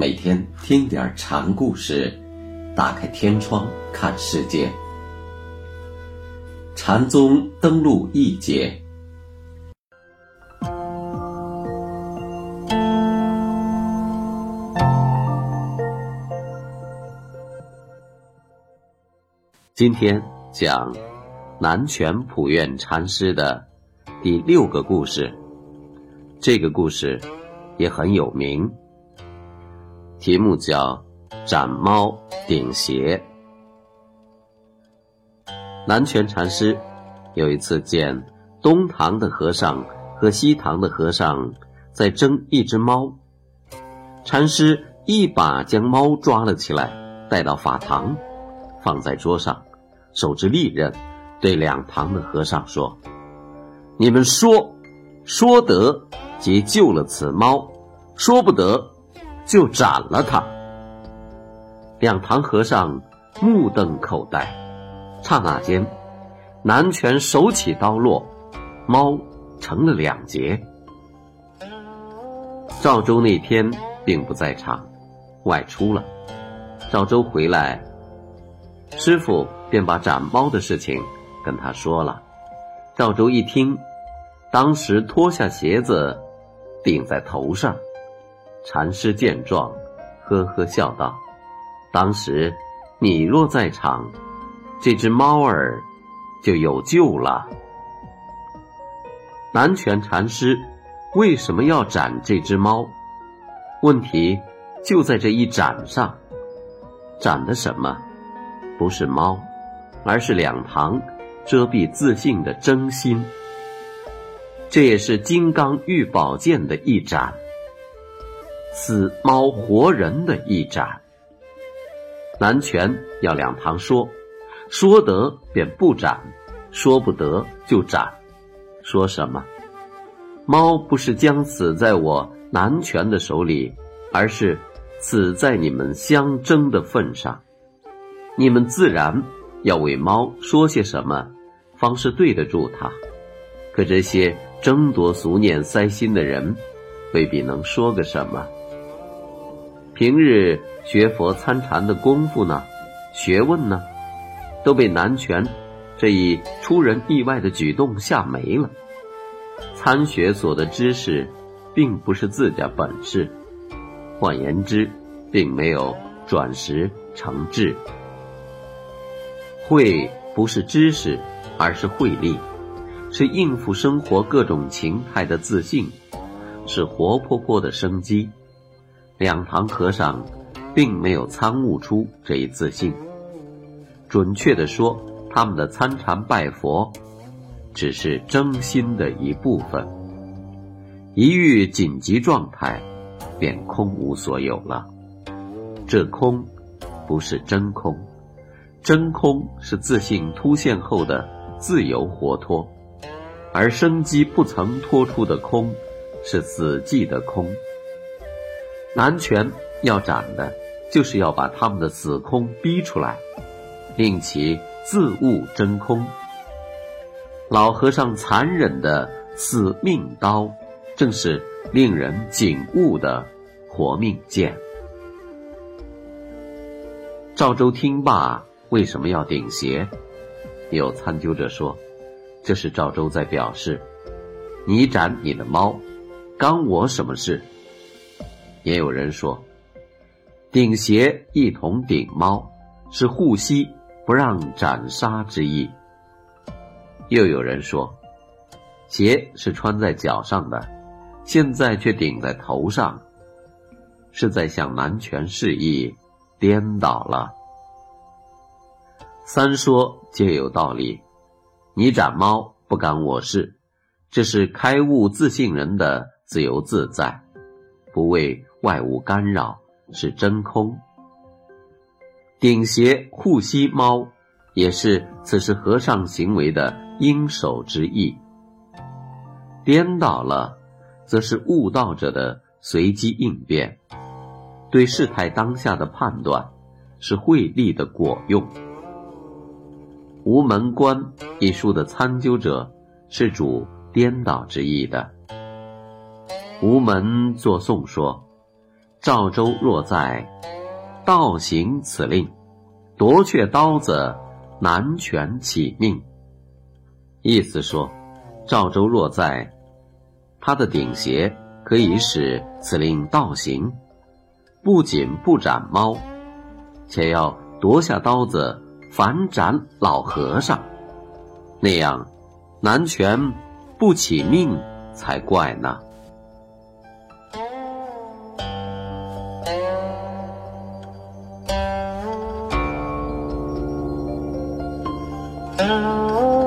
每天听点禅故事，打开天窗看世界。禅宗登陆一节，今天讲南泉普愿禅师的第六个故事。这个故事也很有名。题目叫“斩猫顶邪”。南泉禅师有一次见东堂的和尚和西堂的和尚在争一只猫，禅师一把将猫抓了起来，带到法堂，放在桌上，手持利刃，对两堂的和尚说：“你们说，说得即救了此猫，说不得。”就斩了他。两堂和尚目瞪口呆，刹那间，南拳手起刀落，猫成了两截。赵州那天并不在场，外出了。赵州回来，师傅便把斩猫的事情跟他说了。赵州一听，当时脱下鞋子顶在头上。禅师见状，呵呵笑道：“当时你若在场，这只猫儿就有救了。”南拳禅师为什么要斩这只猫？问题就在这一斩上。斩的什么？不是猫，而是两旁遮蔽自信的真心。这也是金刚玉宝剑的一斩。死猫活人的一斩，南拳要两堂说，说得便不斩，说不得就斩。说什么？猫不是将死在我南拳的手里，而是死在你们相争的份上。你们自然要为猫说些什么，方是对得住它。可这些争夺俗念塞心的人，未必能说个什么。平日学佛参禅的功夫呢，学问呢，都被南拳这一出人意外的举动吓没了。参学所的知识，并不是自家本事，换言之，并没有转识成智。慧不是知识，而是慧力，是应付生活各种情态的自信，是活泼泼的生机。两堂和尚并没有参悟出这一自信。准确的说，他们的参禅拜佛只是真心的一部分。一遇紧急状态，便空无所有了。这空不是真空，真空是自信突现后的自由活脱，而生机不曾脱出的空，是死寂的空。南拳要斩的，就是要把他们的死空逼出来，令其自悟真空。老和尚残忍的死命刀，正是令人警悟的活命剑。赵州听罢，为什么要顶邪？有参究者说，这是赵州在表示：你斩你的猫，干我什么事？也有人说，顶邪一同顶猫，是护膝不让斩杀之意。又有人说，鞋是穿在脚上的，现在却顶在头上，是在向南拳示意，颠倒了。三说皆有道理，你斩猫不干我事，这是开悟自信人的自由自在，不为。外物干扰是真空，顶邪护膝猫，也是此时和尚行为的应手之意。颠倒了，则是悟道者的随机应变，对事态当下的判断，是慧力的果用。《无门观》一书的参究者是主颠倒之意的。无门作颂说。赵州若在，道行此令，夺却刀子，难全起命。意思说，赵州若在，他的顶邪可以使此令倒行，不仅不斩猫，且要夺下刀子反斩老和尚，那样南拳不起命才怪呢。Oh.